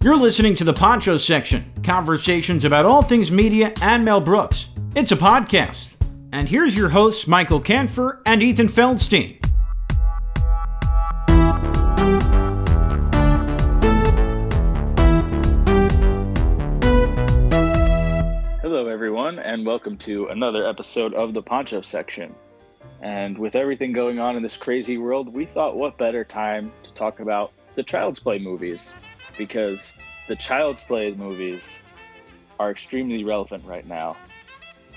You're listening to the Poncho section, conversations about all things media and Mel Brooks. It's a podcast. And here's your hosts, Michael Canfer and Ethan Feldstein. Hello, everyone, and welcome to another episode of the Poncho section. And with everything going on in this crazy world, we thought what better time to talk about the Child's Play movies because the Child's Play movies are extremely relevant right now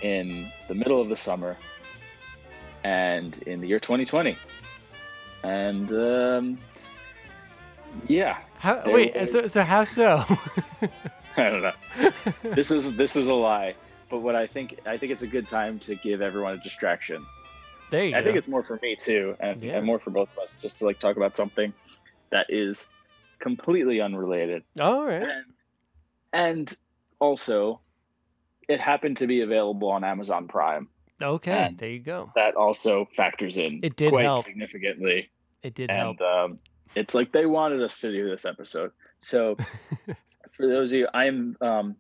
in the middle of the summer and in the year 2020. And um, yeah. How, wait, so, so how so? I don't know. this is this is a lie, but what I think I think it's a good time to give everyone a distraction. There you I go. think it's more for me too, and, Yeah. and more for both of us, just to like talk about something that is completely unrelated, All right. and, and also it happened to be available on Amazon Prime. Okay, and- there you go. That also factors in It did quite help. significantly, It did help. and um, it's like they wanted us to do this episode. So for those of you, I'm um,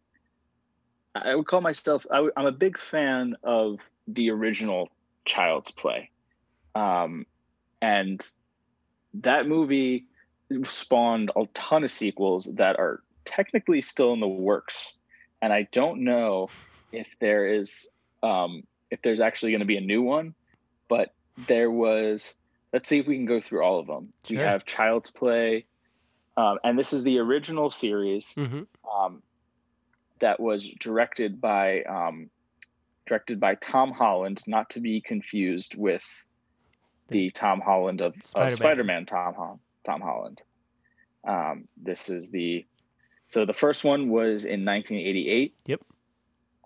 I would call myself I w- I'm a big fan of the original Child's Play, um, and that movie spawned a ton of sequels that are technically still in the works, and I don't know if there is um, if there's actually going to be a new one, but there was. Let's see if we can go through all of them. Sure. We have Child's Play, um, and this is the original series hmm um, that was directed by um, directed by Tom Holland, not to be confused with the Tom Holland of Spider-Man. Spider-Man, Tom Holland. Tom Holland. Um, this is the so the first one was in 1988. Yep.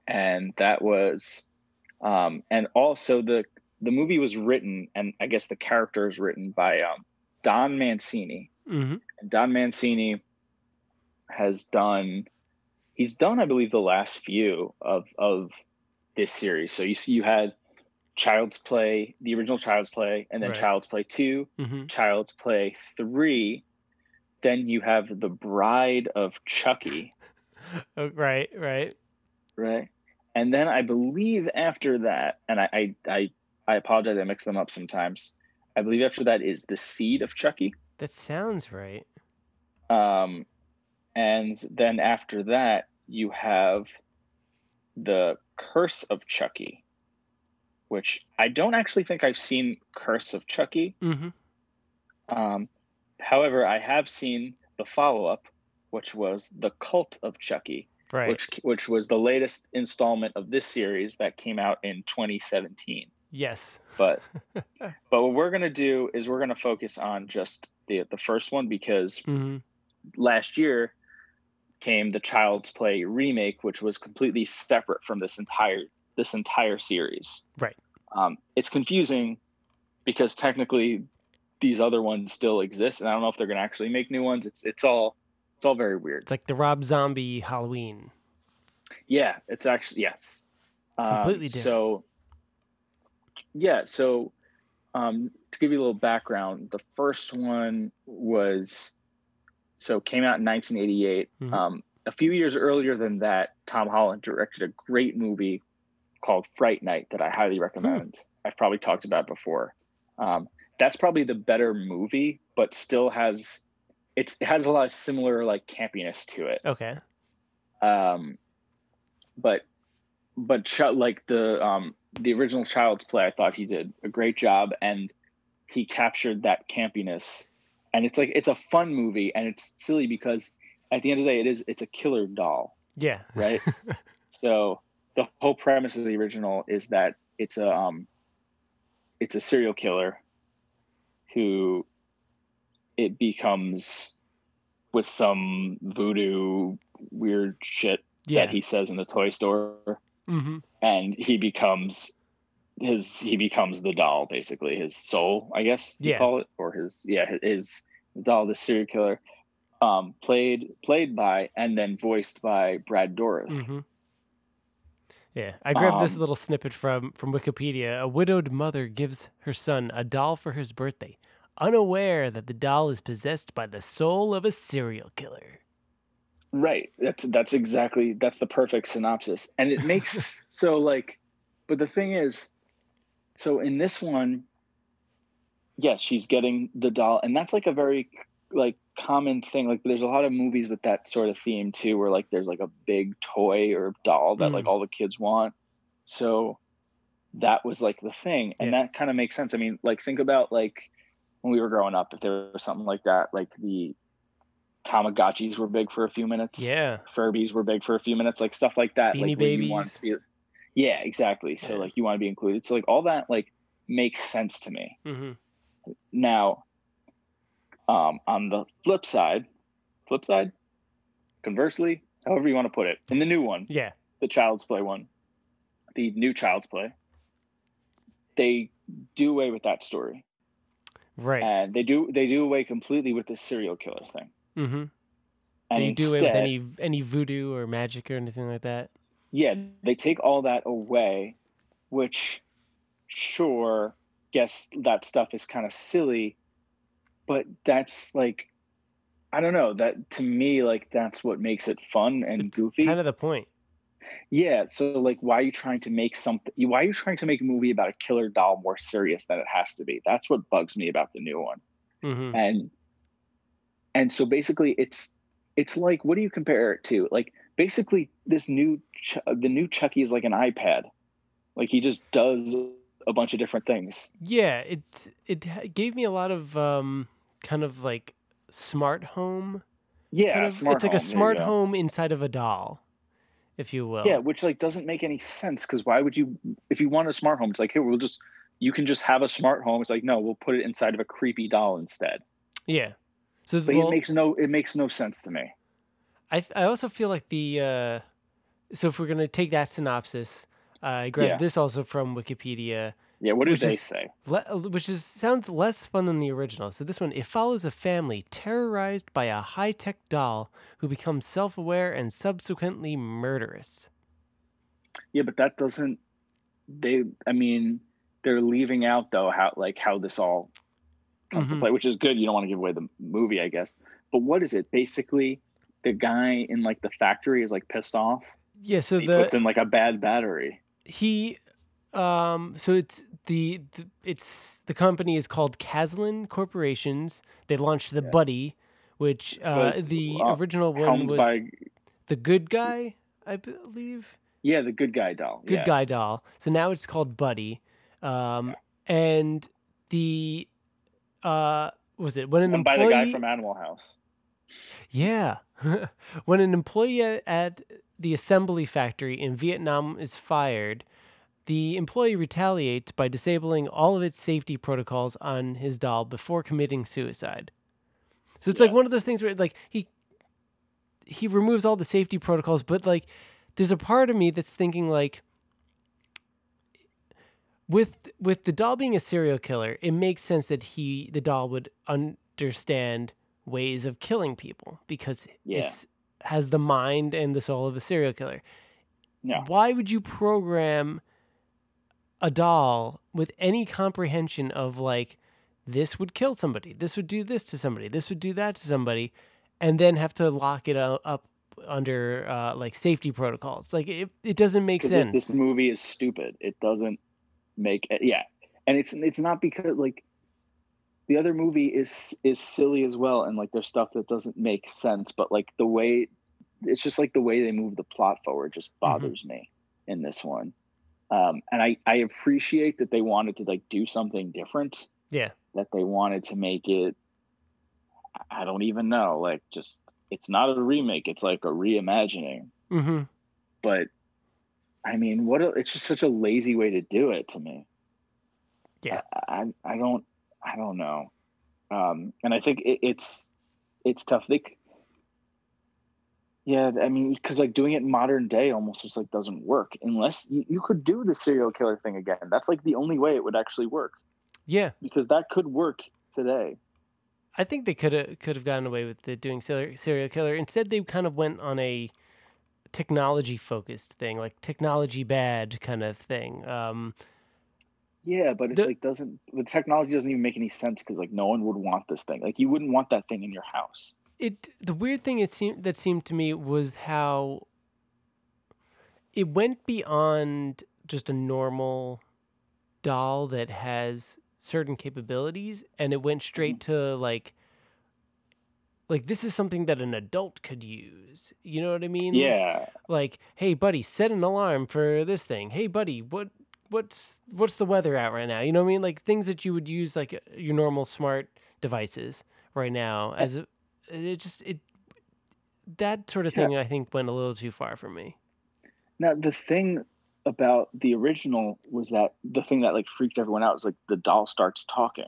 and that was um, and also the the movie was written and I guess the character is written by um, Don Mancini. hmm And Don Mancini has done he's done I believe the last few of of this series. So you you had Child's Play, the original Child's Play, and then Right. Child's Play 2, hmm Child's Play 3, then you have The Bride of Chucky, Oh, right, right. right? And then I believe after that, and I I I, I apologize, I mix them up sometimes. I believe after that is The Seed of Chucky. That sounds right. Um, and then after that, you have the Curse of Chucky, which I don't actually think I've seen Curse of Chucky. hmm Um, however, I have seen the follow up, which was the Cult of Chucky, Right. which which was the latest installment of this series that came out in 2017. yes. But but what we're gonna do is we're gonna focus on just the the first one because hmm last year came the Child's Play remake, which was completely separate from this entire this entire series. Right. Um, it's confusing because technically these other ones still exist, and I don't know if they're going to actually make new ones. It's it's all it's all very weird. It's like the Rob Zombie Halloween. Yeah, it's actually yes, Um, Completely different. So yeah, so um, to give you a little background, the first one was so came out in 1988. Mhm. Um, a few years earlier than that, Tom Holland directed a great movie called Fright Night that I highly recommend. I've probably talked about before. Um, that's probably the better movie, but still has it's, it has a lot of similar like campiness to it Okay. um but but Ch- like the um the original child's play i thought he did a great job and he captured that campiness and it's like it's a fun movie and it's silly because at the end of the day it is it's a killer doll Yeah. right so the whole premise of the original is that it's a um it's a serial killer who it becomes with some voodoo weird shit Yeah. that he says in the toy store. Hmm and he becomes his he becomes the doll basically. His soul i guess you Yeah. call it or his yeah his doll the serial killer um played played by and then voiced by brad dourif. Hmm Yeah, I grabbed this Um, little snippet from from Wikipedia. A widowed mother gives her son a doll for his birthday, unaware that the doll is possessed by the soul of a serial killer. Right. That's that's exactly that's the perfect synopsis. And it makes so like but the thing is so in this one yes, she's getting the doll and that's like a very like common thing like there's a lot of movies with that sort of theme too where like there's like a big toy or doll that Mm. like all the kids want. So that was like the thing and Yeah. that kind of makes sense. I mean, like think about like when we were growing up if there was something like that like the Tamagotchis were big for a few minutes. Yeah. Furbies were big for a few minutes, like stuff like that. Beanie like where you want Babies. to be, yeah, exactly. So Yeah. like you want to be included. So like all that like makes sense to me. mm-hmm. Now, um, on the flip side, flip side, conversely, however you want to put it, in the new one, Yeah. the Child's Play one, the new Child's Play, they do away with that story, Right. and they do they do away completely with the serial killer thing. mm-hmm. And Do you do it with any any voodoo or magic or anything like that? yeah, they take all that away, which sure, guess that stuff is kind of silly, but that's like I don't know, that to me like that's what makes it fun and It's goofy. Kind of the point. yeah, so like why are you trying to make something why are you trying to make a movie about a killer doll more serious than it has to be? That's what bugs me about the new one hmm and and so basically it's it's like what do you compare it to like basically this new Ch- the new chucky is like an ipad like he just does a bunch of different things Yeah. It it gave me a lot of um kind of like smart home. yeah Kind of, smart it's like a home, you smart home inside of a doll, if you will. yeah which like doesn't make any sense because why would you if you want a smart home it's like here we'll just you can just have a smart home it's like no we'll put it inside of a creepy doll instead Yeah. So but well, it makes no it makes no sense to me I I also feel like the uh, so if we're gonna take that synopsis, uh, I grabbed Yeah. this also from Wikipedia, yeah what do they is- say le- which is sounds less fun than the original. So this one it follows a family terrorized by a high tech doll who becomes self aware and subsequently murderous. Yeah, but that doesn't. They, I mean, they're leaving out though how like how this all comes Mhm. to play, which is good. You don't want to give away the movie, I guess. But what is it? Basically, the guy in like the factory is like pissed off. Yeah. So he the puts in like a bad battery. he um so it's the, the it's the company is called Kaslan Corporations. They launched the Yeah. Buddy, which uh, the uh, original one was by the good guy, I believe. yeah, the good guy doll. Good yeah. guy doll. So now it's called Buddy. Um and the uh was it when an And by the guy from Animal House. Yeah. when an employee at the assembly factory in Vietnam is fired, the employee retaliates by disabling all of its safety protocols on his doll before committing suicide. So it's like one of those things where like he he removes all the safety protocols, but like there's a part of me that's thinking like with with the doll being a serial killer, it makes sense that he the doll would understand ways of killing people because Yeah. it's has the mind and the soul of a serial killer. Yeah. Why would you program a doll with any comprehension of like this would kill somebody, this would do this to somebody, this would do that to somebody, and then have to lock it up under uh, like safety protocols? Like it, it doesn't make sense. this, this movie is stupid. It doesn't make it. Yeah, and it's it's not because like the other movie is is silly as well, and like there's stuff that doesn't make sense. But like the way it's just like the way they move the plot forward just bothers me in this one. Um, and I I appreciate that they wanted to like do something different. Yeah. That they wanted to make it. I don't even know. Like just it's not a remake. It's like a reimagining hmm but I mean, what? A, it's just such a lazy way to do it to me. Yeah. I, I, I don't, I don't know. Um, and I think it, it's, it's tough. They, yeah, I mean, because like doing it modern day almost just like doesn't work unless you, you could do the serial killer thing again. That's like the only way it would actually work Yeah. because that could work today. I think they could have could have gotten away with the doing serial serial killer. Instead, they kind of went on a technology focused thing, like technology bad kind of thing. Um, Yeah, but it's The- like doesn't the technology doesn't even make any sense because like no one would want this thing. Like you wouldn't want that thing in your house. It the weird thing it seemed that seemed to me was how it went beyond just a normal doll that has certain capabilities and it went straight to like like this is something that an adult could use. You know what i mean? Yeah. like hey buddy set an alarm for this thing. Hey buddy what what's what's the weather out right now? You know what i mean? Like things that you would use like uh, your normal smart devices right now as a, it just it that sort of Yeah. thing i think went a little too far for me Now the thing about the original was that the thing that like freaked everyone out was like the doll starts talking.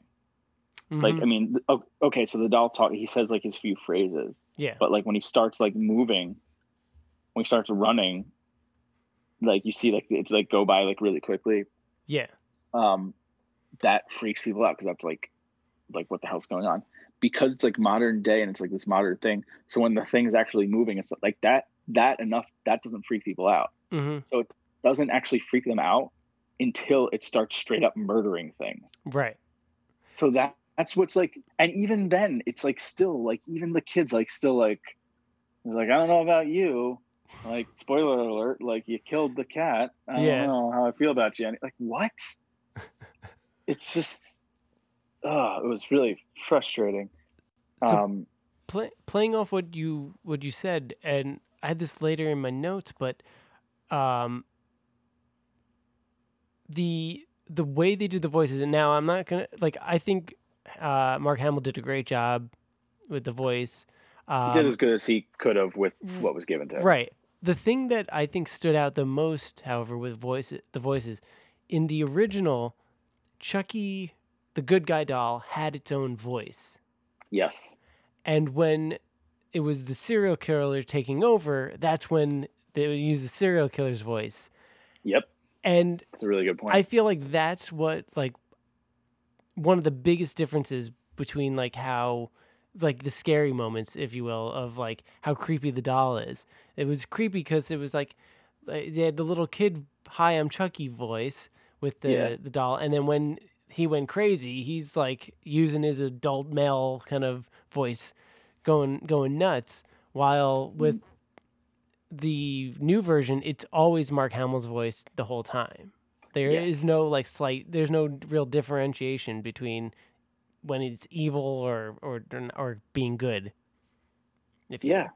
Like Mhm. I mean, okay, so the doll talk. He says like his few phrases, yeah but like when he starts like moving, when he starts running, like you see like it's like go by like really quickly. yeah Um, that freaks people out because that's like, like what the hell's going on? Because it's like modern day and it's like this modern thing. So when the thing's actually moving, it's like that. That enough. That doesn't freak people out. hmm So it doesn't actually freak them out until it starts straight up murdering things. right So that that's what's like, and even then, it's like still like even the kids like still like, it's like I don't know about you, like spoiler alert, like you killed the cat. I Yeah. don't know how I feel about you. And like what? it's just, oh, it was really frustrating. So- um, Play, playing off what you what you said and i had this later in my notes but um the the way they did the voices and now i'm not gonna like i think uh mark hamill did a great job with the voice um, he did as good as he could have with what was given to him. Right. The thing that I think stood out the most, however, with voice the voices in the original, Chucky, the good guy doll, had its own voice, Yes. and when it was the serial killer taking over, that's when they would use the serial killer's voice, Yep. and That's a really good point. I feel like that's what like one of the biggest differences between like how like the scary moments, if you will, of like how creepy the doll is. It was creepy because it was like they had the little kid "Hi, I'm Chucky" voice with the Yeah. the doll, and then when he went crazy, he's like using his adult male kind of voice, going going nuts. While with the new version, it's always Mark Hamill's voice the whole time. There is Yes. no like slight. There's no real differentiation between when it's evil or or or being good. If you yeah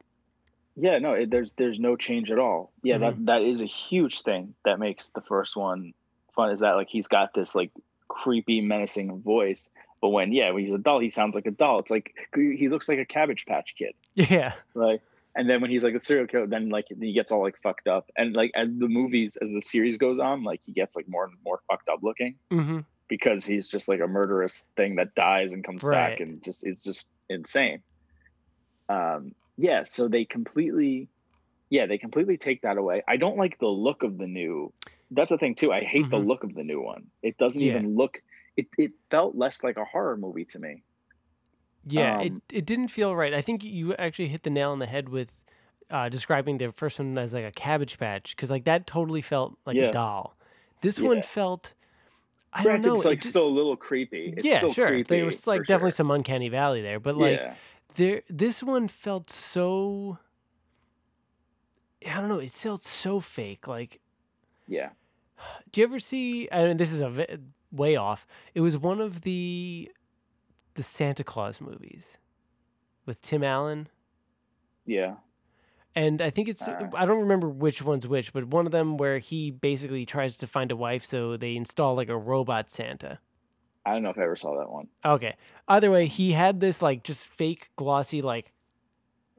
yeah no it, there's there's no change at all yeah Mm-hmm. that that is a huge thing that makes the first one fun is that like he's got this like creepy menacing voice but when yeah when he's a doll he sounds like a doll it's like he looks like a cabbage patch kid yeah right and then when he's like a serial killer then like he gets all like fucked up and like as the movies as the series goes on like he gets like more and more fucked up looking hmm because he's just like a murderous thing that dies and comes Right. back and just it's just insane. Um yeah, so they completely yeah, they completely take that away. I don't like the look of the new. That's the thing too. I hate the Mhm. look of the new one. It doesn't Yeah. even look it it felt less like a horror movie to me. Yeah, it Um, it didn't feel right. I think you actually hit the nail on the head with uh, describing the first one as like a cabbage patch because like that totally felt like Yeah. a doll. This Yeah. one felt. I Granted, don't know. it's it like just- still a little creepy. It's yeah, still sure. creepy There was like definitely sure. some uncanny valley there, but like there, this one felt so. I don't know. It felt so fake. Like Yeah. Do you ever see? I And this is a way off. It was one of the the Santa Claus movies with Tim Allen, Yeah. and I think it's Uh. I don't remember which one's which, but one of them where he basically tries to find a wife, so they install like a robot Santa. I don't know if I ever saw that one. Okay. Either way, he had this like just fake glossy like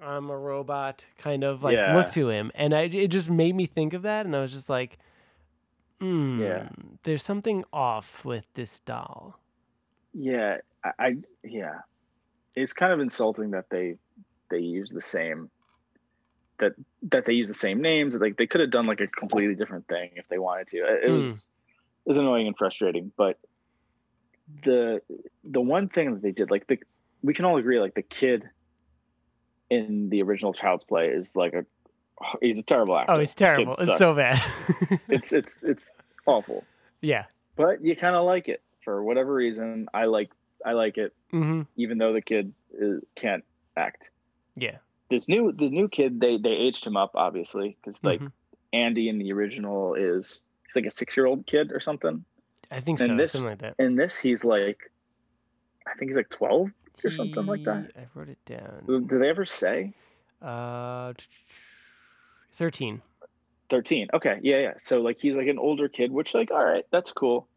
I'm a robot kind of like Yeah. look to him, and I it just made me think of that, and I was just like, hmm, there's something off with this doll. Yeah, I, I yeah, it's kind of insulting that they they use the same that that they use the same names. Like they could have done like a completely different thing if they wanted to. It, it was Hmm. it was annoying and frustrating. But the the one thing that they did, like the we can all agree, like the kid in the original Child's Play is like a he's a terrible actor. Oh, he's terrible. It's so bad. It's it's it's awful. yeah. But you kind of like it for whatever reason. I like I like it hmm even though the kid uh, can't act. Yeah. This new the new kid they they aged him up obviously because like Mhm. Andy in the original is he's like a six year old kid or something. I think And so. this- something like that. In this he's like, I think he's like twelve or something like that. I wrote it down. Do do they ever say Uh, 13. thirteen? Okay, yeah, yeah. So like he's like an older kid, which like all right, that's cool.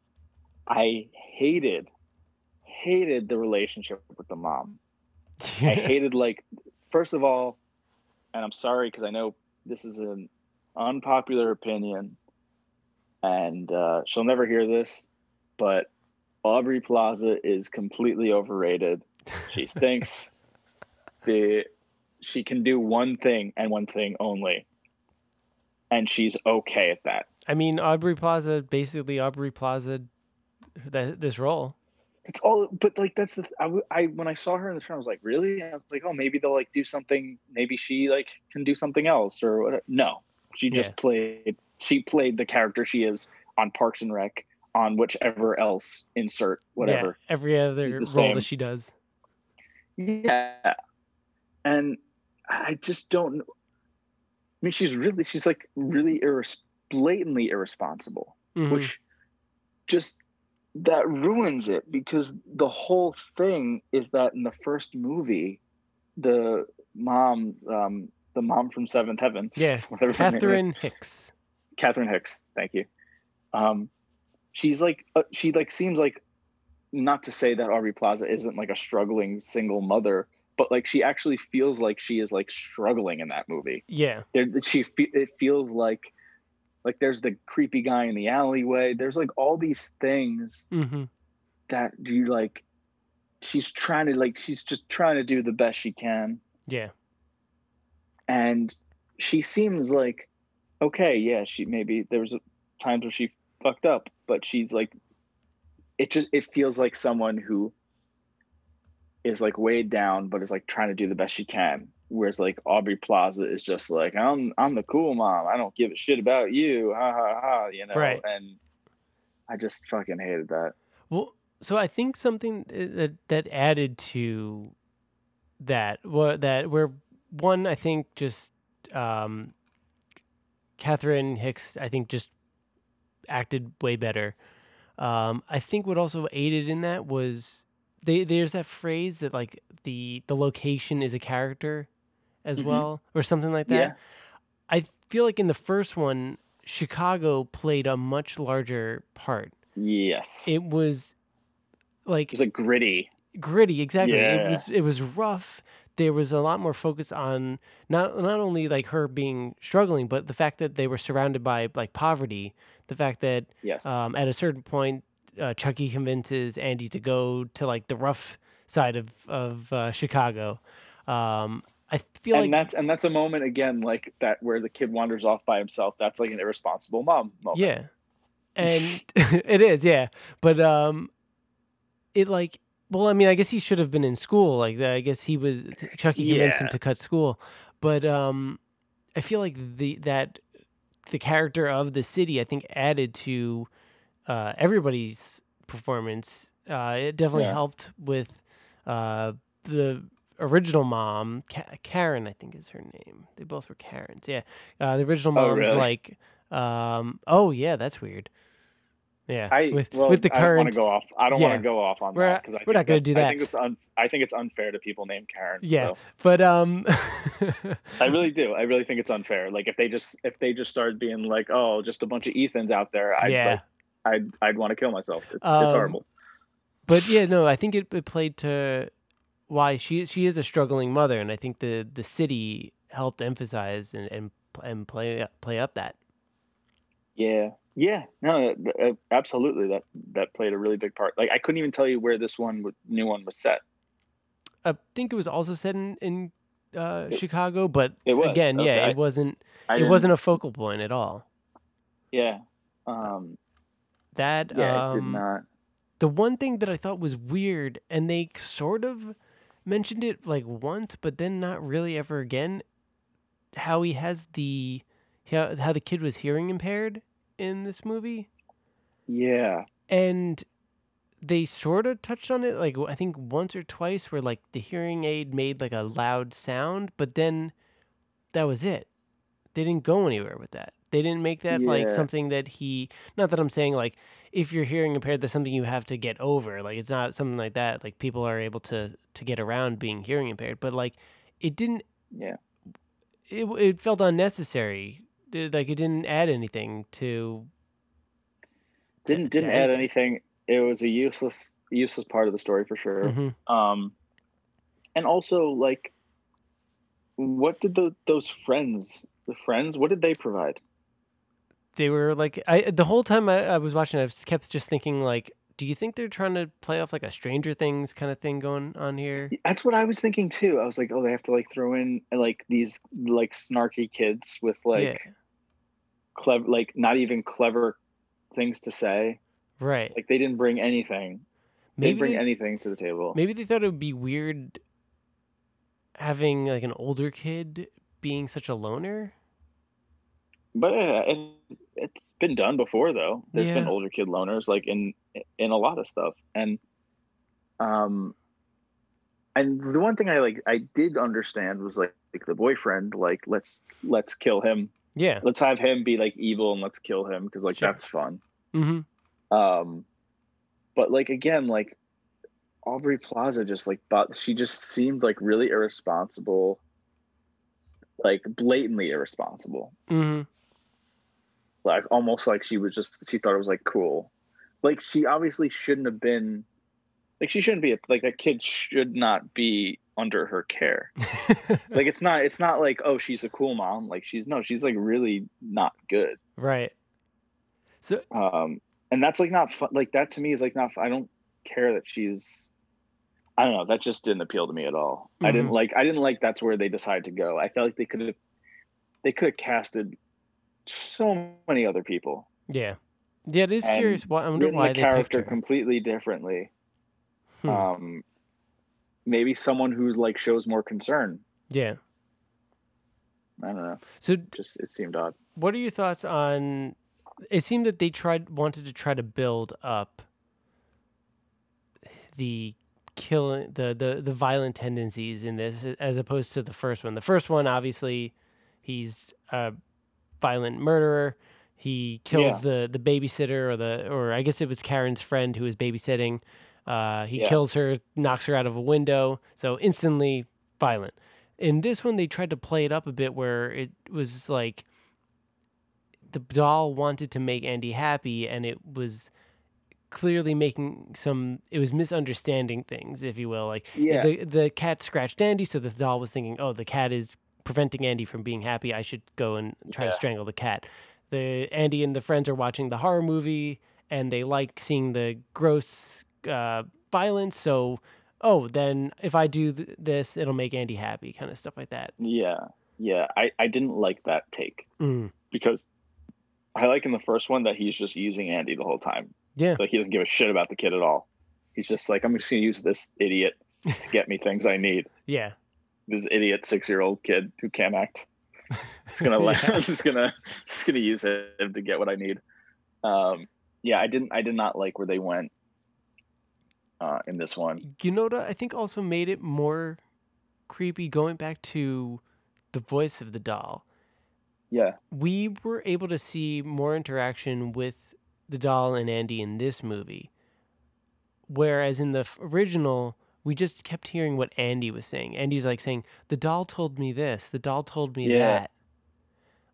I hated hated the relationship with the mom. I hated like first of all, and I'm sorry because I know this is an unpopular opinion, and uh, she'll never hear this, but Aubrey Plaza is completely overrated. She stinks. the she can do one thing and one thing only, and she's okay at that. I mean, Aubrey Plaza, basically Aubrey Plaza, that this role. It's all, but like that's the th- I, w- I when I saw her in the show, I was like, really? I was like, oh, maybe they'll like do something. Maybe she like can do something else or whatever. No, she just Yeah. played. She played the character she is on Parks and Rec, on whichever else insert whatever. Yeah, every other role same. that she does. Yeah. And I just don't I mean she's really she's like really irres- blatantly irresponsible, Mhm. which just that ruins it because the whole thing is that in the first movie the mom um the mom from Seventh Heaven yeah, whatever her name is, Catherine Hicks. Catherine Hicks, thank you. Um, she's like, uh, she like seems like, not to say that Aubrey Plaza isn't like a struggling single mother, but like she actually feels like she is like struggling in that movie. Yeah, There, she it feels like, like there's the creepy guy in the alleyway. There's like all these things hmm that you like. She's trying to like she's just trying to do the best she can yeah, and she seems like okay yeah she maybe there was a times where she fucked up but she's like it just it feels like someone who is like weighed down but is like trying to do the best she can. Whereas like aubrey plaza is just like i'm i'm the cool mom. I don't give a shit about you. Ha ha ha you know? Right. and i just fucking hated that. Well, so I think something that that added to that was that where one I think just um, Catherine Hicks I think just acted way better. Um, I think what also aided in that was they, there's that phrase that like the the location is a character as Mhm. well or something like that. Yeah. I feel like in the first one Chicago played a much larger part. yes it was like It was like gritty gritty exactly it was it was rough there was a lot more focus on not not only like her being struggling but the fact that they were surrounded by like poverty the fact that yes um, at a certain point uh, chucky convinces andy to go to like the rough side of of uh, chicago um, i feel and like that's and that's a moment again like that where the kid wanders off by himself that's like an irresponsible mom moment. Yeah. And it is, yeah. But um it like well, I mean, I guess he should have been in school. Like I guess he was Chucky convinced him to cut school. But um I feel like the that the character of the city I think added to uh everybody's performance. Uh it definitely Yeah. helped with uh the original mom, Ka- Karen, I think is her name. They both were Karens. Yeah. Uh the original Oh, mom's really? like um oh yeah, that's weird. Yeah. I with well, with the I don't want to go off. I don't Yeah. want to go off on We're- that because we're not gonna do I that. think it's un, I think it's unfair to people named Karen. Yeah. so. but um I really do. I really think it's unfair. Like if they just if they just started being like, oh, just a bunch of Ethans out there, I'd Yeah. like, I'd I'd want to kill myself. It's Um, it's horrible. but yeah, no, I think it, it played to why she she is a struggling mother, and I think the the city helped emphasize and and, and play play up that. Yeah. Yeah. No, uh, absolutely. That that played a really big part. Like I couldn't even tell you where this one new one was set. I think it was also set in in uh, Chicago, but It was, again, yeah, it wasn't I it wasn't a focal point at all. Yeah. Um. That Yeah. it did um, not. the one thing that I thought was weird, and they sort of mentioned it like once, but then not really ever again. How he has the how, how the kid was hearing impaired in this movie, Yeah. and they sort of touched on it like I think once or twice where like the hearing aid made like a loud sound, but then that was it. They didn't go anywhere with that. They didn't make that like something that he not that I'm saying like if you're hearing impaired that's something you have to get over. Like it's not something like that. Like people are able to to get around being hearing impaired, but like it didn't Yeah. it it felt unnecessary. It- like it didn't add anything to to- Didn't to didn't add anything. It was a useless useless part of the story for sure. Mhm. Um, and also like, what did the those friends, the friends, what did they provide? They were like I the whole time I, I was watching, I was kept just thinking like, do you think they're trying to play off like a Stranger Things kind of thing going on here? That's what I was thinking too. I was like, oh, they have to like throw in like these like snarky kids with like yeah, clever, like not even clever things to say. right. Like they didn't bring anything. They didn't bring they, anything to the table. maybe they thought it would be weird having like an older kid being such a loner. But uh, it, it's been done before though. There's been older kid loners like in in a lot of stuff, and um, and the one thing I like I did understand was like, like the boyfriend like let's let's kill him. Yeah. Let's have him be like evil and let's kill him because like Sure. that's fun. Mm-hmm. Um, but like again, like Aubrey Plaza just like thought she just seemed like really irresponsible, like blatantly irresponsible. Mm-hmm. Like almost like she was just she thought it was like cool. Like she obviously shouldn't have been like she shouldn't be a, like a kid should not be under her care. Like it's not it's not like oh she's a cool mom. Like she's no she's like really not good. Right. So um and that's like not fun like that to me is like not i don't care that she's i don't know that just didn't appeal to me at all. I didn't Mhm. like i didn't like that's where they decided to go. I felt like they could have they could have casted so many other people yeah, yeah. It is and curious. Why I wonder why the character completely differently. Hmm. Um, maybe someone who like shows more concern. yeah. I don't know. So Just it seemed odd. What are your thoughts on? It seemed that they tried wanted to try to build up the killing the the the violent tendencies in this as opposed to the first one. The first one, obviously, he's a violent murderer. He kills Yeah. the the babysitter or the or I guess it was Karen's friend who was babysitting. Uh, he Yeah. kills her, knocks her out of a window. So instantly violent. In this one, they tried to play it up a bit where it was like the doll wanted to make Andy happy, and it was clearly making some. It was misunderstanding things, if you will. Like Yeah. the the cat scratched Andy, so the doll was thinking, "Oh, the cat is preventing Andy from being happy. I should go and try Yeah. to strangle the cat." The Andy and the friends are watching the horror movie, and they like seeing the gross uh, violence. So, oh, then if I do th- this, it'll make Andy happy, kind of stuff like that. Yeah, yeah. I I didn't like that take Mm. because I like in the first one that he's just using Andy the whole time. Yeah, Like he doesn't give a shit about the kid at all. He's just like I'm just gonna use this idiot to get me things I need. yeah, This idiot six year old kid who can't act. Just gonna let Yeah. I'm just gonna just gonna use him to get what I need. Um, yeah, I didn't I did not like where they went uh, in this one. You know what I think also made it more creepy going back to the voice of the doll. Yeah, We were able to see more interaction with the doll and Andy in this movie. Whereas in the original, we just kept hearing what Andy was saying. Andy's like saying, "The doll told me this. The doll told me Yeah. that."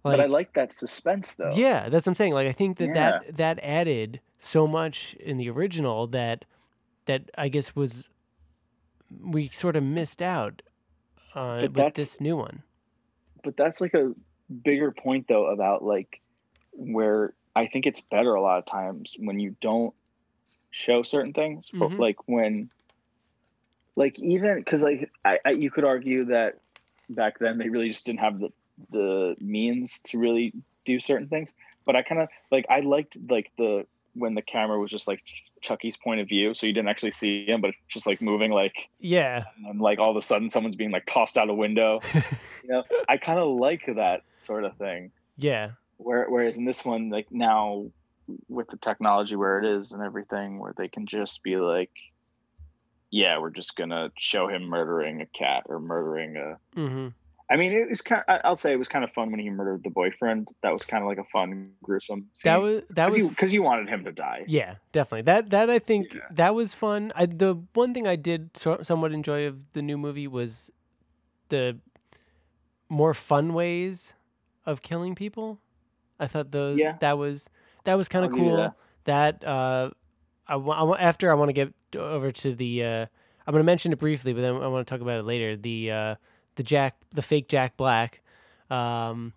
but I like that suspense though. Yeah, that's what I'm saying. Like I think that Yeah. that that added so much in the original that that I guess was we sort of missed out uh, But with this new one. but that's like a bigger point though about like where I think it's better a lot of times when you don't show certain things, but Mhm. like when, like even because like I, I you could argue that back then they really just didn't have the the means to really do certain things, but I kind of like I liked like the when the camera was just like Chucky's point of view, so you didn't actually see him, but it's just like moving like Yeah, and then like all of a sudden someone's being like tossed out a window. you know, I kind of like that sort of thing. yeah, Where, whereas in this one, like now with the technology where it is and everything, where they can just be like, yeah, we're just gonna show him murdering a cat or murdering a. Mm-hmm. I mean, it was kind. I I'll say it was kind of fun when he murdered the boyfriend. That was kind of like a fun, gruesome. That was that was because you wanted him to die. Yeah, definitely. That that I think Yeah. that was fun. I, the one thing I did so, somewhat enjoy of the new movie was the more fun ways of killing people. I thought those Yeah. that was that was kind of cool. That uh, I, wa- I after I want to get over to the uh, I'm going to mention it briefly, but then I want to talk about it later. The uh, the Jack the fake Jack Black. Um,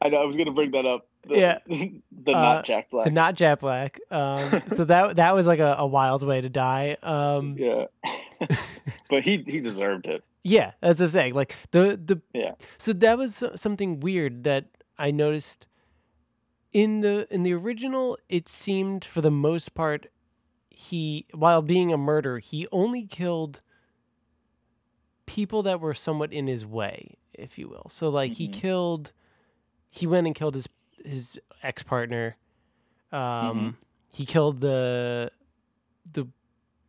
I know. I was gonna bring that up. The, Yeah. the Uh, not Jack Black. the not Jack Black. Um, so that that was like a, a wild way to die. Um, yeah. but he he deserved it. Yeah, as I'm saying, like the the Yeah. So that was uh, something weird that I noticed in the in the original. It seemed for the most part, he while being a murderer, he only killed people that were somewhat in his way, if you will. So like he Mhm. killed, he went and killed his his ex partner. Um, he killed the the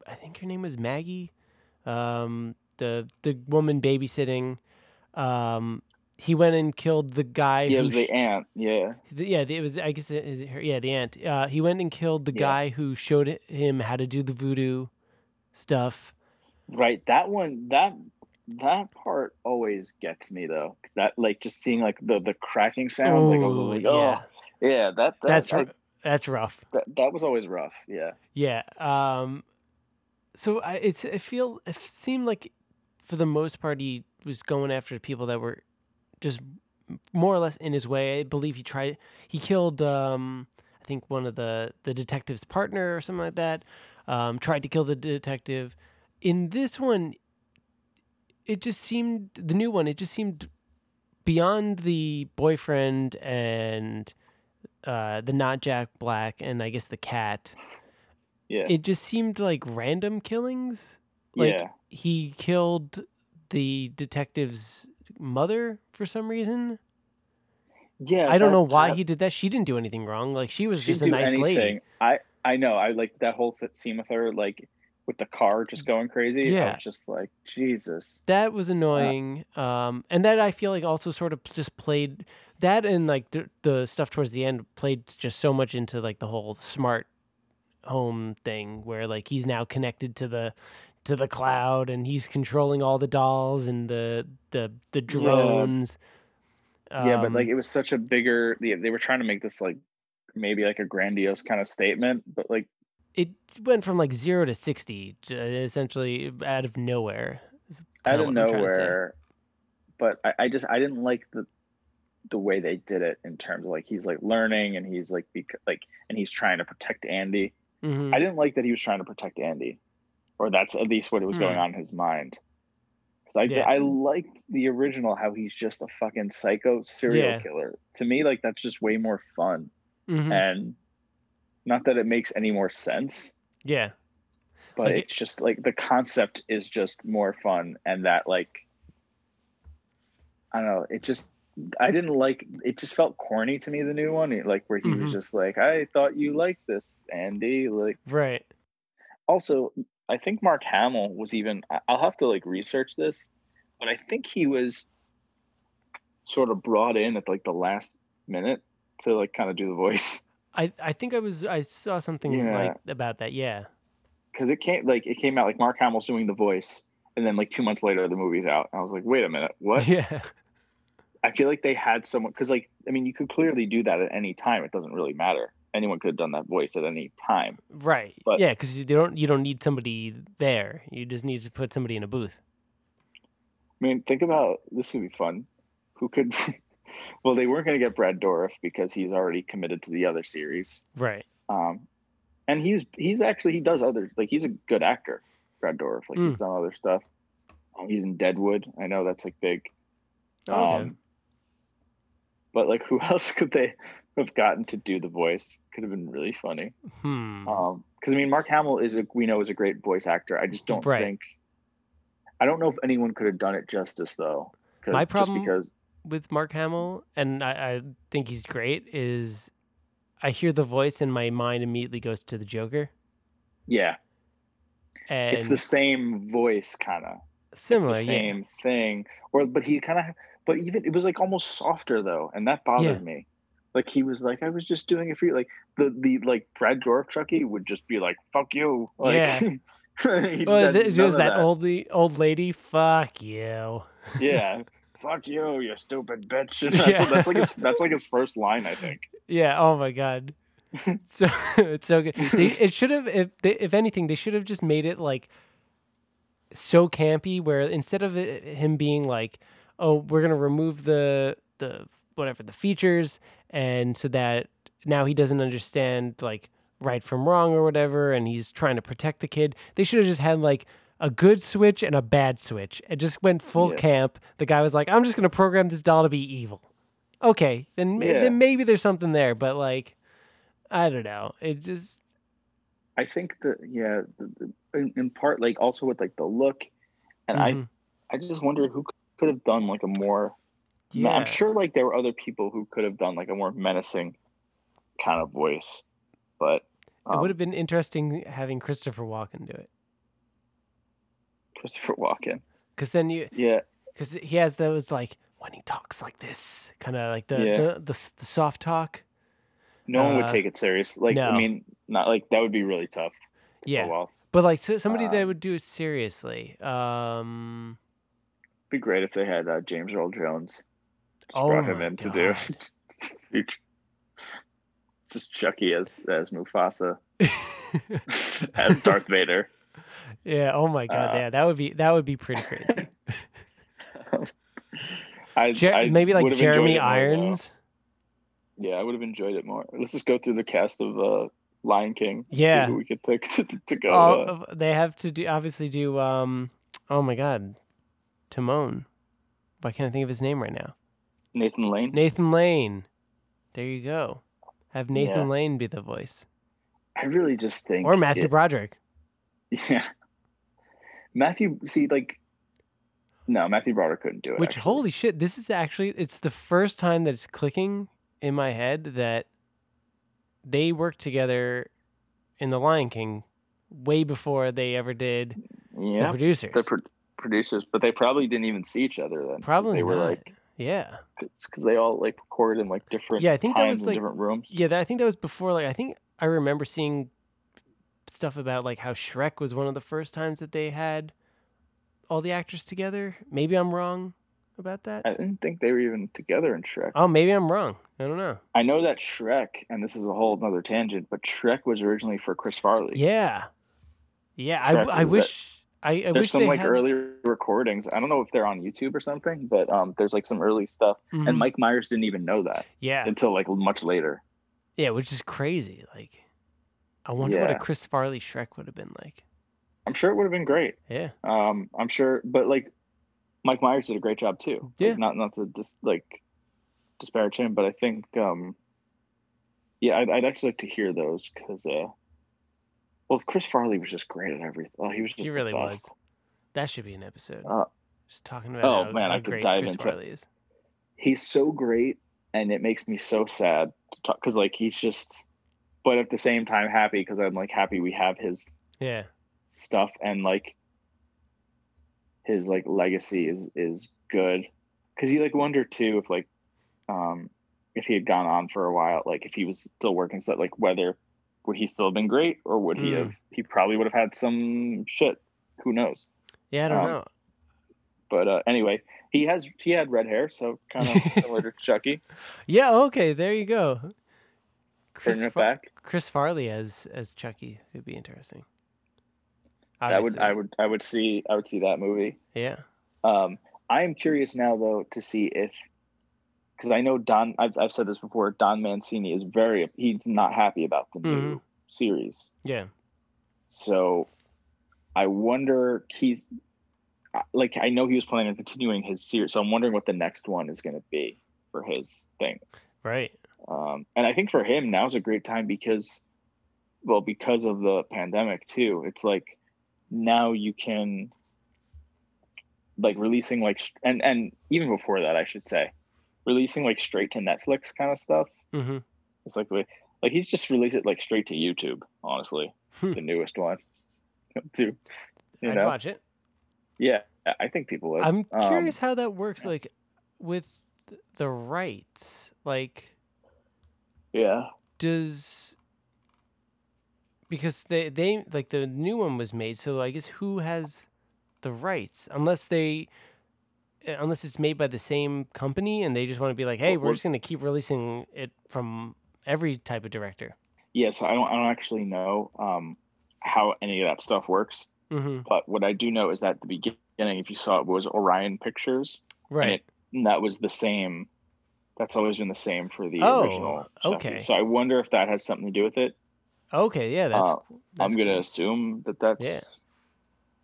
I think her name was Maggie. Um, the the woman babysitting. Um, he went and killed the guy. Yeah, it was the ant. Yeah. the- yeah, it was. I guess it is. Yeah, the ant. Uh, he went and killed the Yeah. guy who showed him how to do the voodoo stuff. Right. That one. That that part always gets me though. That like just seeing like the the cracking sounds. like I was Ooh, like, yeah. oh yeah. That, that that's I- that's rough. that that was always rough. Yeah. Yeah. Um. So I, it's I feel it seemed like for the most part he was going after people that were just more or less in his way. I believe he tried he killed um I think one of the the detective's partner or something like that. Um, tried to kill the detective. In this one, it just seemed the new one. It just seemed beyond the boyfriend and uh, the not Jack Black and I guess the cat Yeah. it just seemed like random killings. Like yeah. he killed the detective's mother for some reason. Yeah. I don't that- know why that- he did that. She didn't do anything wrong. Like she was just a nice lady. I I know. I like that whole fit scene with her, like with the car just going crazy. I Yeah. was just like Jesus. That was annoying. um, and that I feel like also sort of just played that and like the, the stuff towards the end played just so much into like the whole smart home thing where like he's now connected to the to the cloud and he's controlling all the dolls and the the the drones. yeah, but like Um, it was such a bigger. They, they were trying to make this like maybe like a grandiose kind of statement, but like it went from like zero to sixty, essentially out of nowhere. out kinda I'm trying to say. nowhere. But I, I just I didn't like the the way they did it in terms of like he's like learning and he's like bec- like and he's trying to protect Andy. Mhm. I didn't like that he was trying to protect Andy, or that's at least what it was going Hmm. on in his mind. 'Cause I, Yeah. I liked the original how he's just a fucking psycho serial Yeah. killer. To me, like that's just way more fun, Mhm. and not that it makes any more sense, Yeah. but Like it's just like the concept is just more fun, and that like I don't know, it just I didn't like it. Just felt corny to me. The new one, like where he Mhm. was just like, "I thought you liked this, Andy." Like Right. also i think mark hamill was even i'll have to like research this but i think he was sort of brought in at like the last minute to like kind of do the voice I I think I was I saw something Yeah. like about that. Yeah. because it came like it came out like mark hamill's doing the voice and then like two months later the movie's out and i was like wait a minute what Yeah. i feel like they had someone because like i mean you could clearly do that at any time it doesn't really matter anyone could have done that voice at any time Right. But- yeah, because you don't you don't need somebody there. You just need to put somebody in a booth. I mean, think about this would be fun. Who could? well, they weren't going to get Brad Dourif because he's already committed to the other series. Right. Um, and he's he's actually he does others like he's a good actor, Brad Dourif. Like Mm. he's done other stuff. Um, he's in Deadwood. I know that's like big. Oh, okay. Um, but like, who else could they have gotten to do the voice? Could have been really funny. hmm. Um, because I mean, Mark Hamill is a we know is a great voice actor. I just don't Right. think. I don't know if anyone could have done it justice though. My problem- because With Mark Hamill, and I, I think he's great. Is I hear the voice and my mind immediately goes to the Joker. Yeah, And it's the same voice, kind of. similar, the yeah. same thing or but he kind of but even it was like almost softer though and that bothered Yeah. me like he was like i was just doing it for you like the the like Brad Dourif chucky would just be like fuck you like Yeah. Oh, th- it was of that, old le- old lady. Fuck you. yeah fuck you you stupid bitch that's, Yeah. that's like his that's like his first line i think Yeah. Oh my god. so it's so good. They, it should have, if they, if anything, they should have just made it like so campy, where instead of it, him being like, "Oh, we're gonna remove the the whatever the features," and so that now he doesn't understand like right from wrong or whatever, and he's trying to protect the kid. They should have just had like a good switch and a bad switch. It just went full Yeah. camp. The guy was like, "I'm just gonna program this doll to be evil." Okay, then Yeah. then maybe there's something there, but like, I don't know. It just i think that yeah the, the, in, in part like also with like the look and mhm. i i just wonder who could have done like a more yeah. I'm sure like there were other people who could have done like a more menacing kind of voice, but it um, would have been interesting having Christopher Walken do it, Christopher Walken. because then you Yeah, because he has those like when he talks like this, kind of like the, Yeah. the the the soft talk. no one would Uh, take it serious. Like no. I mean, not like that would be really tough. Yeah, well, but like so, somebody that Um, would do it seriously. Um, be great if they had uh, James Earl Jones. Oh brought him in to do just Chucky as as Mufasa as Darth Vader. yeah. Oh my god. Uh, yeah, that would be that would be pretty crazy. I, Jer- I maybe like would have enjoyed Jeremy it more. Irons. Yeah, I would have enjoyed it more. Let's just go through the cast of uh, Lion King. see Yeah. who we could pick to, to, go. Oh, uh, they have to do obviously do. Um, oh my god, Timon. Why can't I think of his name right now? Nathan Lane. Nathan Lane. There you go. Have Nathan Yeah. Lane be the voice, I really just think, or Matthew it- Broderick. yeah, Matthew. See, like, no, Matthew Broderick couldn't do it. Which actually. holy shit! This is actually it's the first time that it's clicking in my head that they worked together in The Lion King way before they ever did the yeah, producers. the pro- producers, but they probably didn't even see each other then. Probably they were not. like, yeah, because they all like recorded in like different. Yeah, I think that was, in like- different rooms. yeah. That, I think that was before. Like I think I remember seeing stuff about like how Shrek was one of the first times that they had all the actors together. Maybe I'm wrong about that. I didn't think they were even together in Shrek. Oh, maybe I'm wrong. I don't know. I know that Shrek, and this is a whole another tangent, but Shrek was originally for Chris Farley. Yeah, yeah. Shrek I, I wish. I, I there's wish some like had. early recordings. I don't know if they're on YouTube or something, but um, there's like some early stuff, Mhm. and Mike Myers didn't even know that yeah, until like much later. yeah, which is crazy. Like, I wonder what a Chris Farley Shrek would have been like. I'm sure it would have been great. Yeah, Um, I'm sure, but like Mike Myers did a great job too. Like, Yeah. not not to just like disparage him, but I think um, yeah, I'd, I'd actually like to hear those because uh, well, Chris Farley was just great at everything. Oh, he was just he really was. That should be an episode. Uh, Just talking about oh, how, man, how I could dive Chris into it. Farley is. he's so great and it makes me so sad to talk because like he's just but at the same time happy because i'm like happy we have his Yeah, stuff and like his like legacy is is good because you like wonder too if like um if he had gone on for a while like if he was still working so like whether would he still have been great or would he Mm. have he probably would have had some shit who knows yeah. I don't Um, know. but uh anyway he has he had red hair so kind of similar to chucky Yeah. Okay. There you go. Chris, turning it Far- back Chris Farley as as Chucky would be interesting. I would I would I would see I would see that movie. Yeah. Um, I am curious now though to see if because I know Don I've I've said this before. Don Mancini is very he's not happy about the new Mhm. series. Yeah. So I wonder he's like I know he was planning on continuing his series. So I'm wondering what the next one is going to be for his thing. Right. Um, and I think for him now's a great time because, well, because of the pandemic too. It's like now you can like releasing like and and even before that, I should say, releasing like straight to Netflix kind of stuff. Mm-hmm. It's like the way Like he's just released it like straight to YouTube. Honestly, Hmm. the newest one. Too. You I'd know? watch it. Yeah, I- think people would. I'm Um, curious how that works, like with the rights. Like, yeah. does because they they like the new one was made, so I guess who has the rights? Unless they, unless it's made by the same company and they just want to be like, hey, Well, we're just gonna keep releasing it from every type of director. Yeah. So I don't. I don't actually know um, how any of that stuff works. hmm But what I do know is that at the beginning, if you saw it, was Orion Pictures. Right. it- And that was the same. That's always been the same for the Oh, original. Okay. So I wonder if that has something to do with it. okay. Yeah. That's. Uh, I'm gonna cool. assume that that's. Yeah.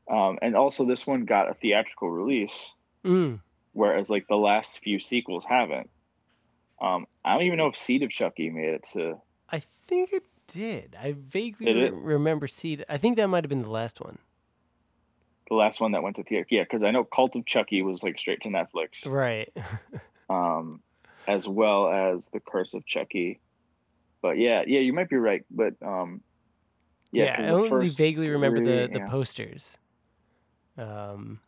Um, and also, this one got a theatrical release, Mm. whereas like the last few sequels haven't. Um, I don't even know if Seed of Chucky made it to. I think it did. I vaguely Did re- remember Seed. I think that might have been the last one. The last one that went to theater, yeah, because I know Cult of Chucky was like straight to Netflix, Right. um, as well as The Curse of Chucky. But yeah, yeah, you might be right. But um, yeah, Yeah, I only vaguely remember the, the yeah. posters. Um,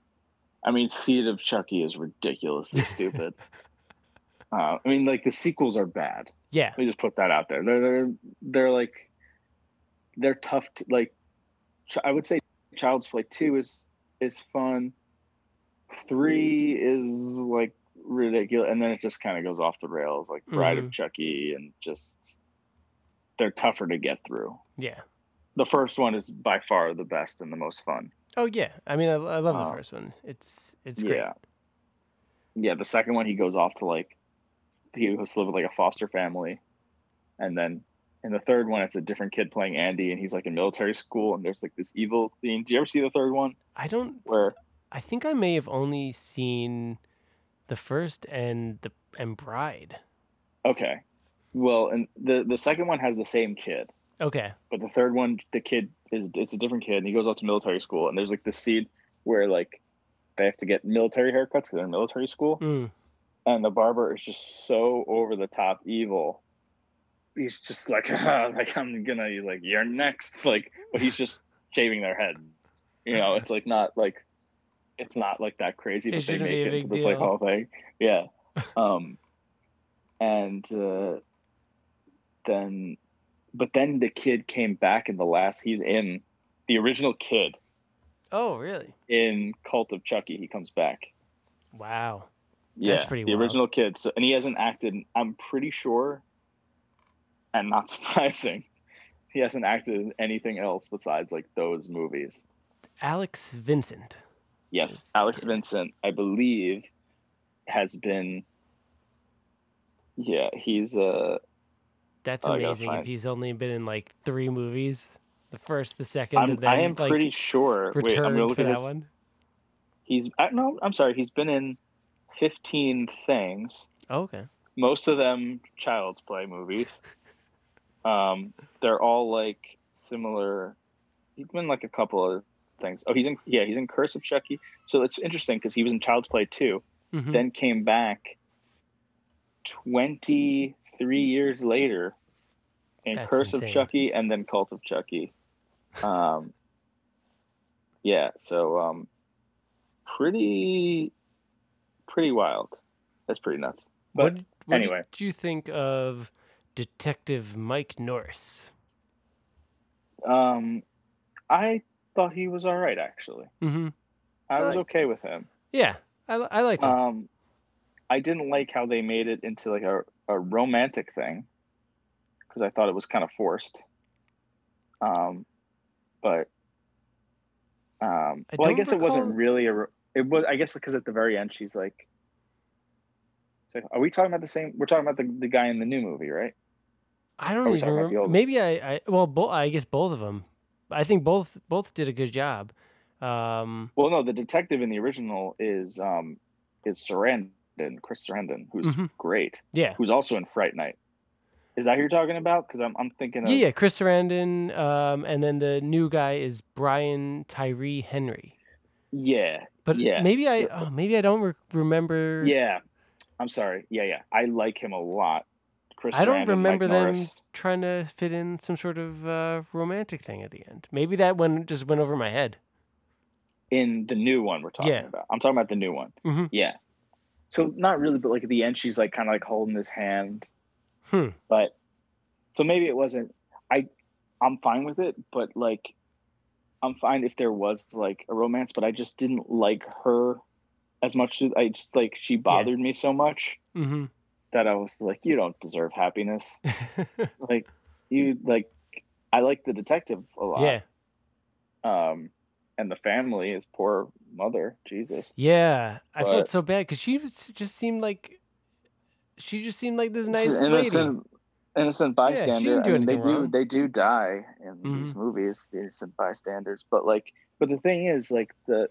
I mean, Seed of Chucky is ridiculously stupid. uh, I mean, like the sequels are bad. yeah, we just put that out there. They're they're they're like they're tough. To, like I would say, Child's Play two is is fun. Three is like ridiculous, and then it just kind of goes off the rails, like Bride Mhm. of Chucky, and just they're tougher to get through. yeah. The first one is by far the best and the most fun. Oh yeah. I mean, I, I love the Uh, first one. It's it's great. Yeah. Yeah, the second one he goes off to like he goes to live with like a foster family. And then in the third one it's a different kid playing Andy and he's like in military school and there's like this evil theme. Do you ever see the third one? I don't. Where I think I may have only seen the first and the and Bride. okay. Well and the the second one has the same kid. Okay. But the third one, the kid is it's a different kid and he goes off to military school and there's like this scene where like they have to get military haircuts because they're in military school. Mm. and the barber is just so over the top evil. He's just like, ah, like I'm gonna like you're next, like, but he's just shaving their head. You know, it's like not like it's not like that crazy, It but they make it into this like whole thing. Yeah. Um, and uh, then, but then the kid came back in the last. He's in the original kid Oh really? in Cult of Chucky. He comes back. Wow. Yeah, That's pretty the wild. original kid. So, and he hasn't acted. I'm pretty sure, and not surprising, he hasn't acted in anything else besides like those movies. Alex Vincent. Yes, Alex. Vincent, I believe, has been. Yeah, he's uh That's Oh, amazing. If he's only been in like three movies, the first, the 2nd I'm, and then I am like pretty sure. Wait, I'm gonna look for at that one. He's I, no, I'm sorry. He's been in 15 things. Oh, okay. most of them child's play movies um they're all like similar he's been like a couple of things oh he's in yeah he's in curse of chucky so it's interesting because he was in child's play too Mhm. then came back 23 years later in That's curse insane. of chucky and then cult of chucky um yeah so um pretty pretty wild that's pretty nuts but what, what anyway. do you think of Detective Mike Norris? Um, I thought he was all right actually. Mm-hmm. I I was like- okay with him. Yeah, I, li- I liked him. Um, I didn't like how they made it into like a, a romantic thing because I thought it was kind of forced. Um, but um, I well, I guess it wasn't really a. It was. I guess because at the very end she's like. So are we talking about the same? We're talking about the, the guy in the new movie, right? I don't even talking about the remember. Maybe I, I well, bo- I guess both of them. I think both both did a good job. Um, Well, no, the detective in the original is um is Sarandon, Chris Sarandon, who's Mhm. great, yeah, who's also in Fright Night. Is that who you're talking about? Because I'm I'm thinking of yeah, yeah. Chris Sarandon, um, and then the new guy is Brian Tyree Henry. yeah But Yeah, maybe I, oh, maybe I don't re- remember. yeah. I'm sorry. Yeah, yeah. I like him a lot. Chris. I don't Sarandon, remember Mike them Norris. trying to fit in some sort of uh, romantic thing at the end. Maybe that one just went over my head. in the new one we're talking Yeah. about. I'm talking about the new one. Mhm. Yeah. So not really, but like at the end, she's like kind of like holding his hand. Hmm. But so maybe it wasn't. I I'm fine with it, but like I'm fine if there was like a romance, but I just didn't like her as much. as I just like she bothered me so much hmm that I was like, you don't deserve happiness. like you like I like the detective a lot. yeah. Um, and the family, his poor mother, Jesus. Yeah. I felt so bad because she was, just seemed like she just seemed like this nice an lady. innocent, innocent bystander. didn't do I mean, they anything do. Mm-hmm. they do die in these movies, the innocent bystanders. But like, but the thing is, like the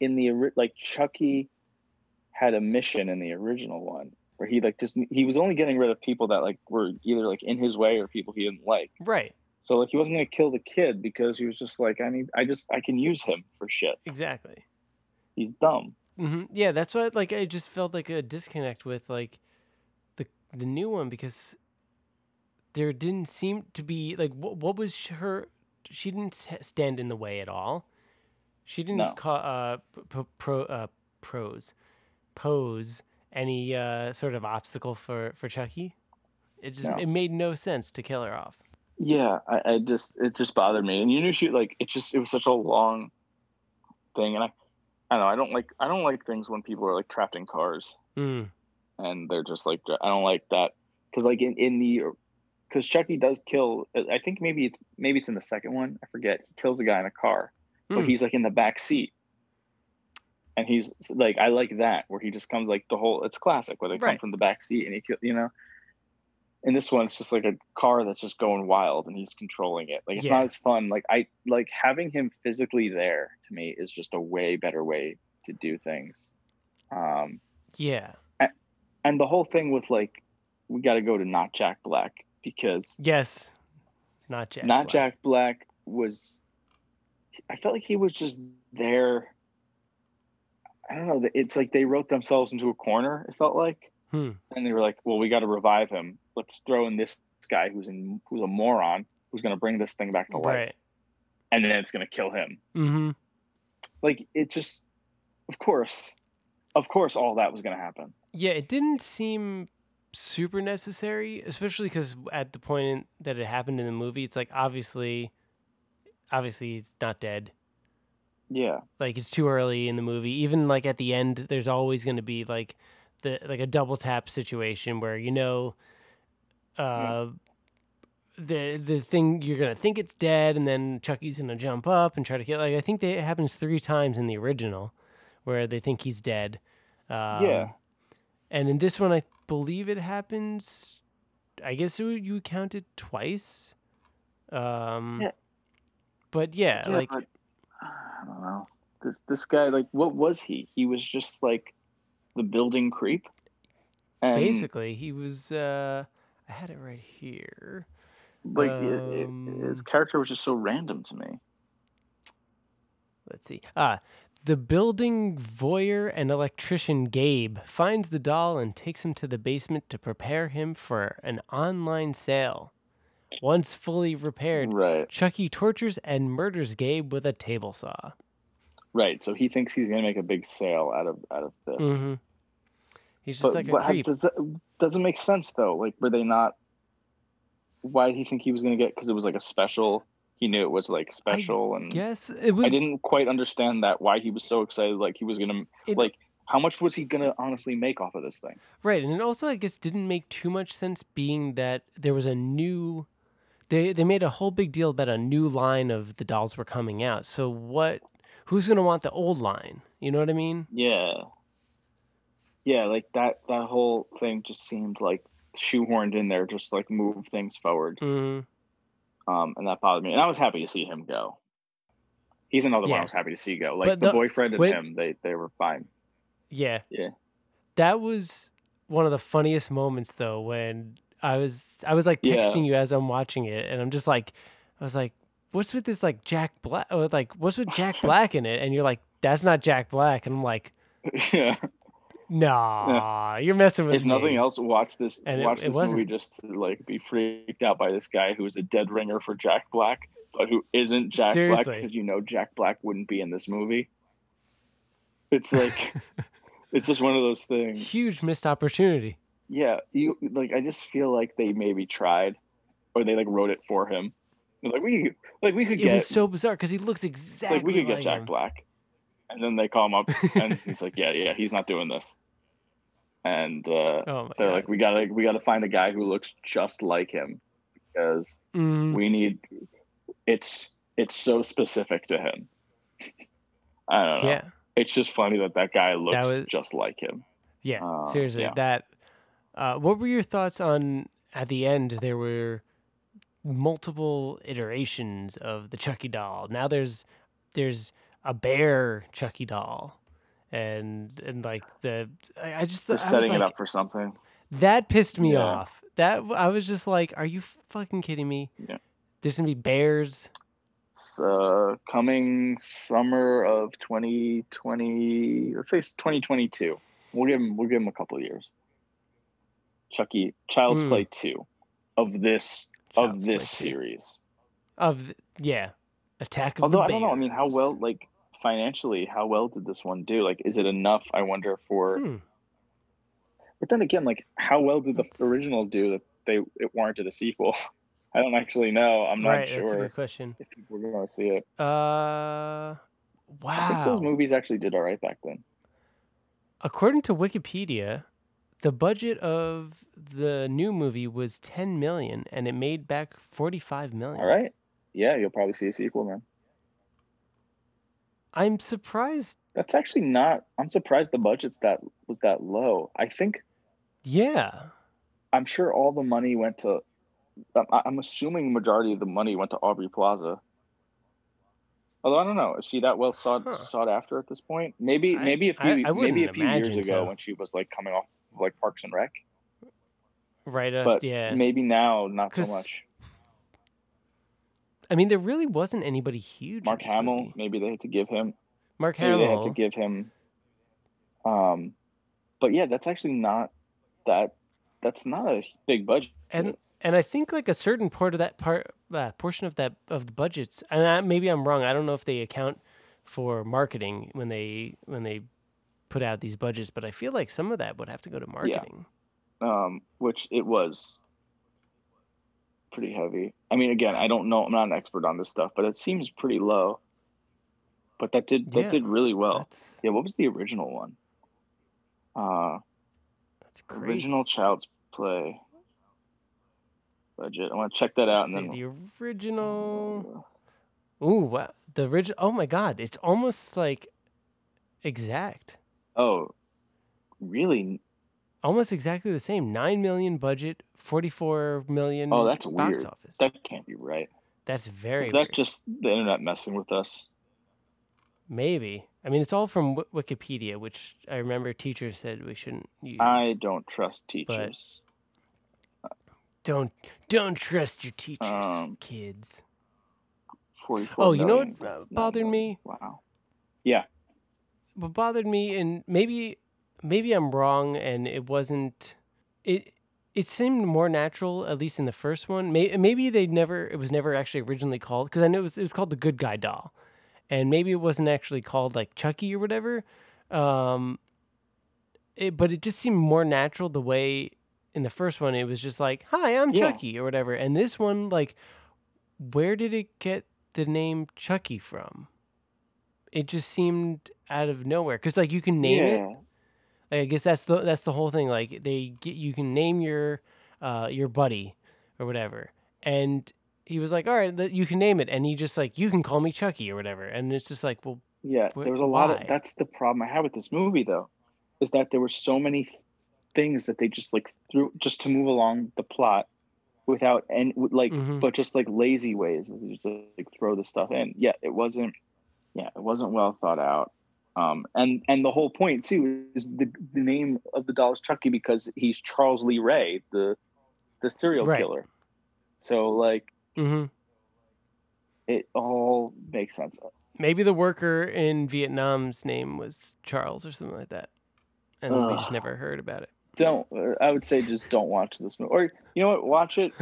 in the like Chucky had a mission in the original one where he like just he was only getting rid of people that like were either like in his way or people he didn't like. Right. So like he wasn't gonna kill the kid because he was just like I need I just I can use him for shit. Exactly. He's dumb. hmm Yeah, that's what like I just felt like a disconnect with like the the new one because there didn't seem to be like what what was her she didn't stand in the way at all. She didn't No. ca- uh p- p- pro uh pros pose any uh sort of obstacle for for Chucky. It just No. it made no sense to kill her off. Yeah, I, I just it just bothered me, and you knew she like it just it was such a long thing, and I I don't know I don't like I don't like things when people are like trapped in cars Mm. and they're just like I don't like that because like in in the because Chucky does kill I think maybe it's maybe it's in the second one I forget he kills a guy in a car but Hmm. he's like in the back seat. And he's like, I like that where he just comes like the whole. It's classic where they come from the back seat and he, kill- you know. And this one, it's just like a car that's just going wild and he's controlling it. Like it's Yeah. not as fun. Like I like having him physically there to me is just a way better way to do things. Um, Yeah. and the whole thing with like, we got to go to not Jack Black because Yes. Not Jack. not Black. Jack Black was. I felt like he was just there. I don't know. It's like they wrote themselves into a corner. It felt like, Hmm. and they were like, "Well, we got to revive him. Let's throw in this guy who's in who's a moron who's going to bring this thing back to life, Right. and then it's going to kill him." Mm-hmm. Like it just, of course, of course, all that was going to happen. Yeah, it didn't seem super necessary, especially because at the point in, that it happened in the movie, it's like obviously, obviously he's not dead. Yeah, Like it's too early in the movie. Even like at the end, there's always going to be like the like a double tap situation where you know, uh, the the thing you're gonna think it's dead, and then Chucky's gonna jump up and try to kill. Like I think that it happens three times in the original, where they think he's dead. Um, Yeah. And in this one, I believe it happens. I guess would- you count it twice. Um, Yeah. But yeah, Yeah, like but, I don't know. This this guy, like, what was he? He was just like the building creep. And basically, he was. Uh, I had it right here. like it, it, his Um, character was just so random to me. Let's see. Ah, the building voyeur and electrician Gabe finds the doll and takes him to the basement to prepare him for an online sale. Once fully repaired, Right, Chucky tortures and murders Gabe with a table saw. right. So he thinks he's gonna make a big sale out of out of this. hmm He's just But like a what, creep. does doesn't make sense though. Like, were they not? Why did he think he was gonna get? Because it was like a special. He knew it was like special, and yes, it I didn't quite understand that. Why he was so excited? Like he was gonna like. How much was he gonna honestly make off of this thing? Right, and it also I guess didn't make too much sense being that there was a new they they made a whole big deal about a new line of the dolls were coming out. So what who's going to want the old line? You know what I mean? Yeah. Yeah, like that that whole thing just seemed like shoehorned in there just like move things forward. Mhm. Um and that bothered me. And I was happy to see him go. He's another one I was happy to see go. Like the, the- boyfriend and when- him, they they were fine. Yeah. Yeah. That was one of the funniest moments though when I was I was like Yeah. texting you as I'm watching it and I'm just like I was like what's with this like Jack Black like what's with Jack Black in it and you're like that's not Jack Black and I'm like yeah. Nah, you're messing with if me. nothing else, watch this. And watch it this wasn't. movie just to like be freaked out by this guy who is a dead ringer for Jack Black, but who isn't Jack Black because you know Jack Black wouldn't be in this movie. It's like it's just one of those things. Huge missed opportunity. Yeah, you like. I just feel like they maybe tried, or they like wrote it for him. Like we, like we could It get, was so bizarre because he looks exactly like we could get Jack him. Black, and then they call him up, and he's like, yeah, yeah, he's not doing this. And uh, Oh they're god. like, we gotta, we gotta find a guy who looks just like him, because Mhm. we need. It's it's so specific to him. I don't know. Yeah, It's just funny that that guy looks was- just like him. yeah. Uh, seriously, yeah. that. Uh, what were your thoughts on at the end? There were multiple iterations of the Chucky doll. Now there's there's a bear Chucky doll, and and like the I, I just They're I was setting it up for something. That pissed me Yeah. off. That I was just like, "Are you fucking kidding me?" Yeah. There's gonna be bears. Uh, coming summer of 2020. Let's say it's 2022. We'll give him. We'll give him a couple of years. Chucky, Child's Hmm. Play two, of this Child's of Play this 2. series. Of th- yeah, Attack of. Although I don't know. I mean, how well, like financially, how well did this one do? Like, is it enough? I wonder for. Hmm. But then again, like, how well did the original do that they it warranted a sequel? I don't actually know. I'm not sure. right, that's a good question. if people are going to see it. Uh, I think those movies actually did all right back then. According to Wikipedia, the budget of the new movie was 10 million, and it made back 45 million. All right. Yeah, you'll probably see a sequel, man. I'm surprised. That's actually not. I'm surprised the budget's that was that low. I think Yeah, I'm sure all the money went to. I'm- assuming majority of the money went to Aubrey Plaza. Although I don't know, is she that well sought Huh. sought after at this point? Maybe I- maybe a few I- I maybe a few years imagine ago when she was like coming off of, like Parks and Rec. right. Uh, But yeah. maybe now not so much. I mean, there really wasn't anybody huge. Mark Hamill, movie. maybe they had to give him Mark maybe they had Hamill. to give him um but yeah, that's actually not that that's not a big budget. and and I think like a certain part of that part uh, portion of that of the budgets, and I, maybe I'm wrong. I don't know if they account for marketing when they when they put out these budgets, but I feel like some of that would have to go to marketing. um, which it was pretty heavy. I mean, again, I don't know. I'm not an expert on this stuff, but it seems pretty low. But that did that Yeah, did really well. That's Yeah, what was the original one? Uh, that's crazy. original Child's Play budget. I want to check that out Let's and see, then. the original. Ooh, wow. The original. Oh my God! It's almost like exact. Oh, really? Almost exactly the same. Nine million budget, forty-four million. Oh, that's box weird. office. That can't be right. that's very Is that weird. just the internet messing with us? Maybe. I mean, it's all from w- Wikipedia, which I remember teachers said we shouldn't use. I don't trust teachers. Don't don't trust your teachers, Um, kids. 44 Oh, you know what, uh, bothered me? Wow. Yeah. What bothered me, and maybe maybe I'm wrong, and it wasn't. It it seemed more natural, at least in the first one. Maybe maybe they never. It was never actually originally called because I know it was it was called the Good Guy Doll, and maybe it wasn't actually called like Chucky or whatever. Um, it, but it just seemed more natural the way in the first one it was just like, "Hi, I'm Yeah. Chucky" or whatever, and this one like, where did it get the name Chucky from? It just seemed out of nowhere because like you can name it yeah. Like, I guess that's the that's the whole thing. Like they get you can name your uh your buddy or whatever, and he was like, "All right, th- you can name it," and he just like, "You can call me Chucky" or whatever, and it's just like, well, Yeah, Wh- there was a lot why? of. That's the problem I had with this movie, though, is that there were so many things that they just like threw just to move along the plot, without and like, Mhm. but just like lazy ways. Just like throw the stuff in. Yeah, it wasn't. Yeah, it wasn't well thought out. Um, and and the whole point too is the the name of the doll is Chucky because he's Charles Lee Ray, the the serial Right. killer. So like hmm it all makes sense. maybe the worker in Vietnam's name was Charles or something like that, and we just never heard about it. Don't. I would say just don't watch this movie, or you know what? Watch it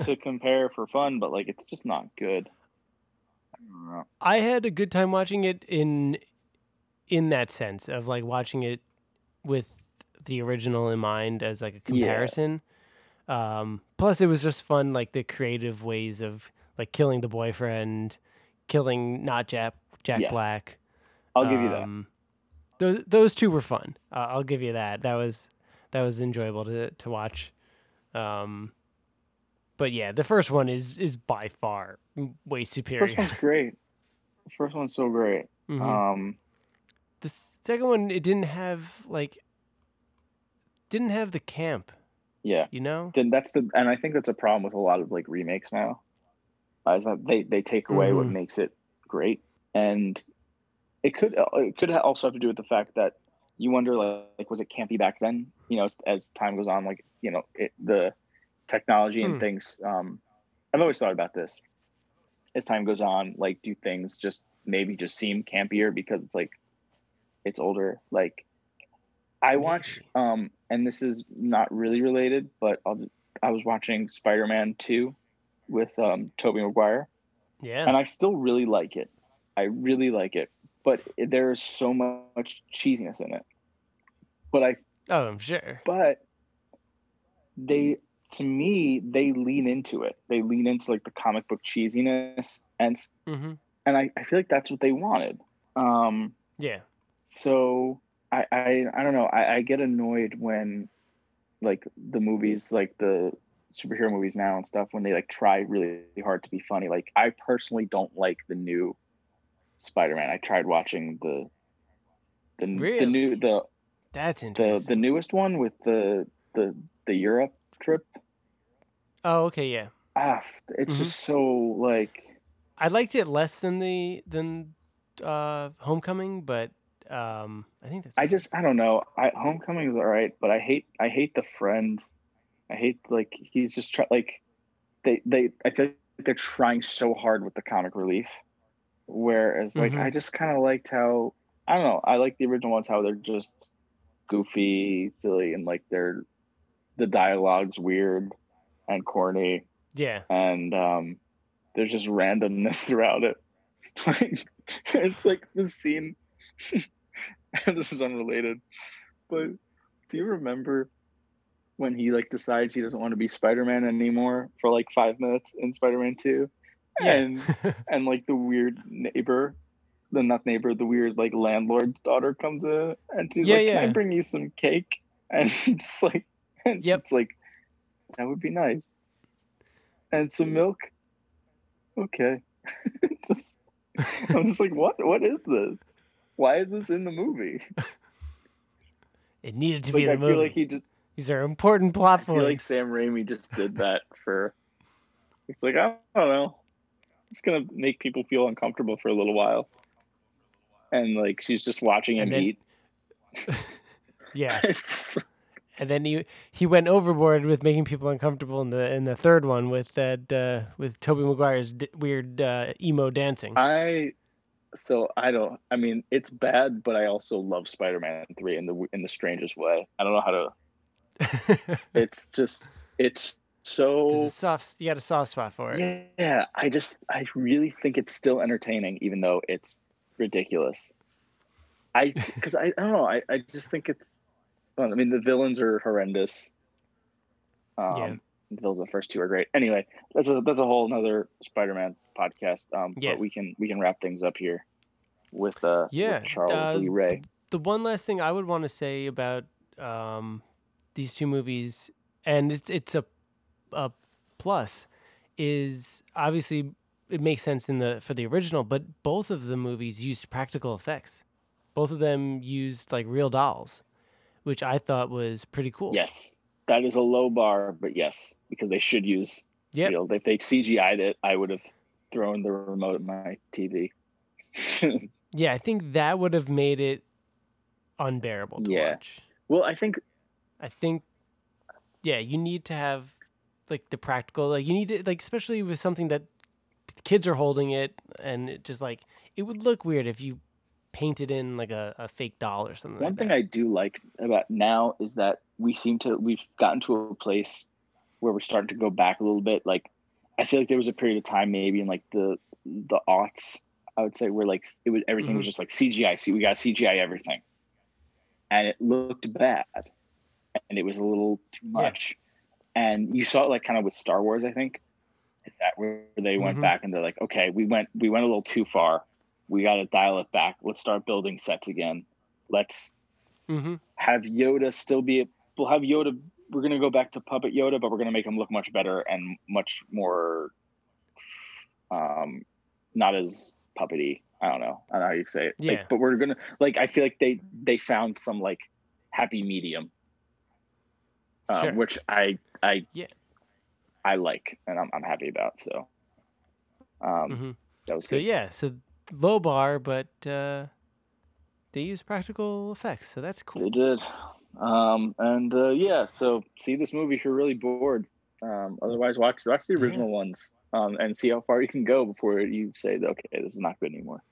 to compare for fun, but like it's just not good. I don't know. I had a good time watching it in in that sense of like watching it with the original in mind as like a Yeah. comparison. Um, plus, it was just fun, like the creative ways of like killing the boyfriend, killing not Jack Jack Yes. Black. I'll give you that. Um, Those those two were fun. Uh, I'll give you that. That was that was enjoyable to to watch. Um, but yeah, the first one is is by far way superior. First one's great. First one's so great. Mhm. Um, the second one, it didn't have like didn't have the camp. yeah. You know? Then that's the, and I think that's a problem with a lot of like remakes now, uh, is that they they take away what Mhm. makes it great, and it could uh, it could also have to do with the fact that you wonder like, like was it campy back then? You know, as, as time goes on, like you know, it, the technology and Hmm. things. Um, I've always thought about this. As time goes on, like do things just maybe just seem campier because it's like it's older. Like I watch, um, and this is not really related, but I'll, I was watching Spider Man Two with um, Tobey Maguire, Yeah. and I still really like it. I really like it, but there is so much cheesiness in it. But I, oh, I'm sure. but they, to me, they lean into it. They lean into like the comic book cheesiness, and s- hmm and I, I feel like that's what they wanted. Um, Yeah. So I, I I don't know. I, I get annoyed when like the movies, like the superhero movies now and stuff, when they like try really hard to be funny. Like I personally don't like the new Spider-Man. I tried watching the the, the new the That's interesting. the the newest one with the the the Europe trip. oh, okay, yeah. Ah, it's Mhm. just so like I liked it less than the than uh Homecoming, but um I think that's I just I don't know. I Homecoming is all right, but I hate I hate the friend. I hate like he's just try like they they I feel like they're trying so hard with the comic relief. Whereas like Mhm. I just kind of liked how I don't know. I like the original ones how they're just goofy, silly, and like they're the dialogue's weird and corny, yeah. and um, there's just randomness throughout it. Like it's like the scene. this is unrelated, but do you remember when he like decides he doesn't want to be Spider-Man anymore for like five minutes in Spider-Man Two, Yeah. and and like the weird neighbor, the not neighbor, the weird like landlord daughter comes in and she's Yeah, like, "Can I bring you some cake?" And it's like, and Yep. it's like, that would be nice. And some milk. Okay. Just- I'm just like, what? What is this? Why is this in the movie? it needed to Like, be the I movie. feel like he just. These are important plot I feel like. Sam Raimi just did that for. It's like I don't know. It's gonna make people feel uncomfortable for a little while. And like she's just watching him then- eat. yeah. And then he he went overboard with making people uncomfortable in the in the third one with that uh, with Tobey Maguire's d- weird uh, emo dancing. I so I don't. I mean, it's bad, but I also love Spider-Man Three in the in the strangest way. I don't know how to. It's just it's so soft, you got a soft spot for it. yeah. I just I really think it's still entertaining, even though it's ridiculous. I because I, I don't know. I I just think it's. Well, I mean, the villains are horrendous. Um, Yeah. In the first two are great. Anyway, that's a that's a whole another Spider-Man podcast. Um, Yeah. but we can we can wrap things up here with uh with Yeah, Charles uh, Lee Ray. The one last thing I would want to say about um, these two movies, and it's it's a a plus, is obviously it makes sense in the for the original, but both of the movies used practical effects. Both of them used like real dolls, which I thought was pretty cool. Yes, that is a low bar, but yes, because they should use. You know, if they CGI'd it, I would have thrown the remote at my TV. Yeah, I think that would have made it unbearable to Yeah. watch. well, I think I think, yeah, you need to have like the practical, like you need to like, especially with something that kids are holding it, and it just like it would look weird if you painted in like a, a fake doll or something. One like thing that. I do like about now is that we seem to we've gotten to a place where we're starting to go back a little bit. Like I feel like there was a period of time maybe in like the the aughts, I would say, where like it was everything was just like CGI. See, we got CGI everything, and it looked bad, and it was a little too Yeah. much. And you saw it like kind of with Star Wars, I think, that where they went Mhm. back and they're like, okay, we went we went a little too far. We got to dial it back. Let's start building sets again. Let's Mhm. have Yoda still be. We'll have Yoda. We're gonna go back to puppet Yoda, but we're gonna make him look much better and much more, um, not as puppety. I don't know. I don't know how you say it. Like, Yeah. but we're gonna like. I feel like they they found some like happy medium, um, Sure. which I I Yeah. I like and I'm I'm happy about. So, um, Mhm. that was So good. yeah, so low bar, but uh, they use practical effects, so that's cool. They did. Um, and uh, yeah, so see this movie if you're really bored. Um, otherwise, watch watch the Yeah. original ones um, and see how far you can go before you say, okay, this is not good anymore.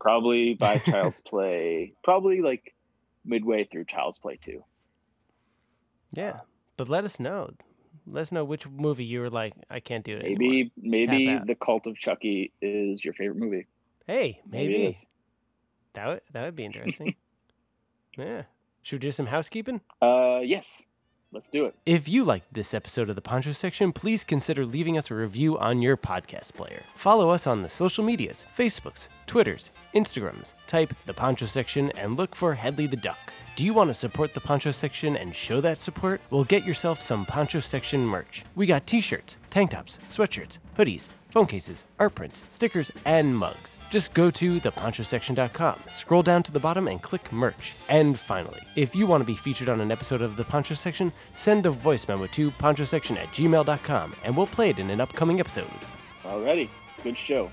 Probably by Child's Play, probably like midway through Child's Play 2. Yeah, but let us know. Let us know which movie you were like, I can't do it anymore. Maybe maybe. The Cult of Chucky is your favorite movie. Hey, maybe, Maybe, that would that would be interesting. yeah. Should we do some housekeeping? Uh, yes, let's do it. If you liked this episode of the Poncho Section, please consider leaving us a review on your podcast player. Follow us on the social medias Facebooks, Twitters, Instagrams. Type the Poncho Section and look for Headley the Duck. Do you want to support the Poncho Section and show that support? Well, get yourself some Poncho Section merch. We got t shirts, tank tops, sweatshirts, hoodies, phone cases, art prints, stickers, and mugs. Just go to theponchosection.com, scroll down to the bottom, and click merch. And finally, if you want to be featured on an episode of the Poncho Section, send a voice memo to ponchosection at gmail.com and we'll play it in an upcoming episode. Alrighty, good show.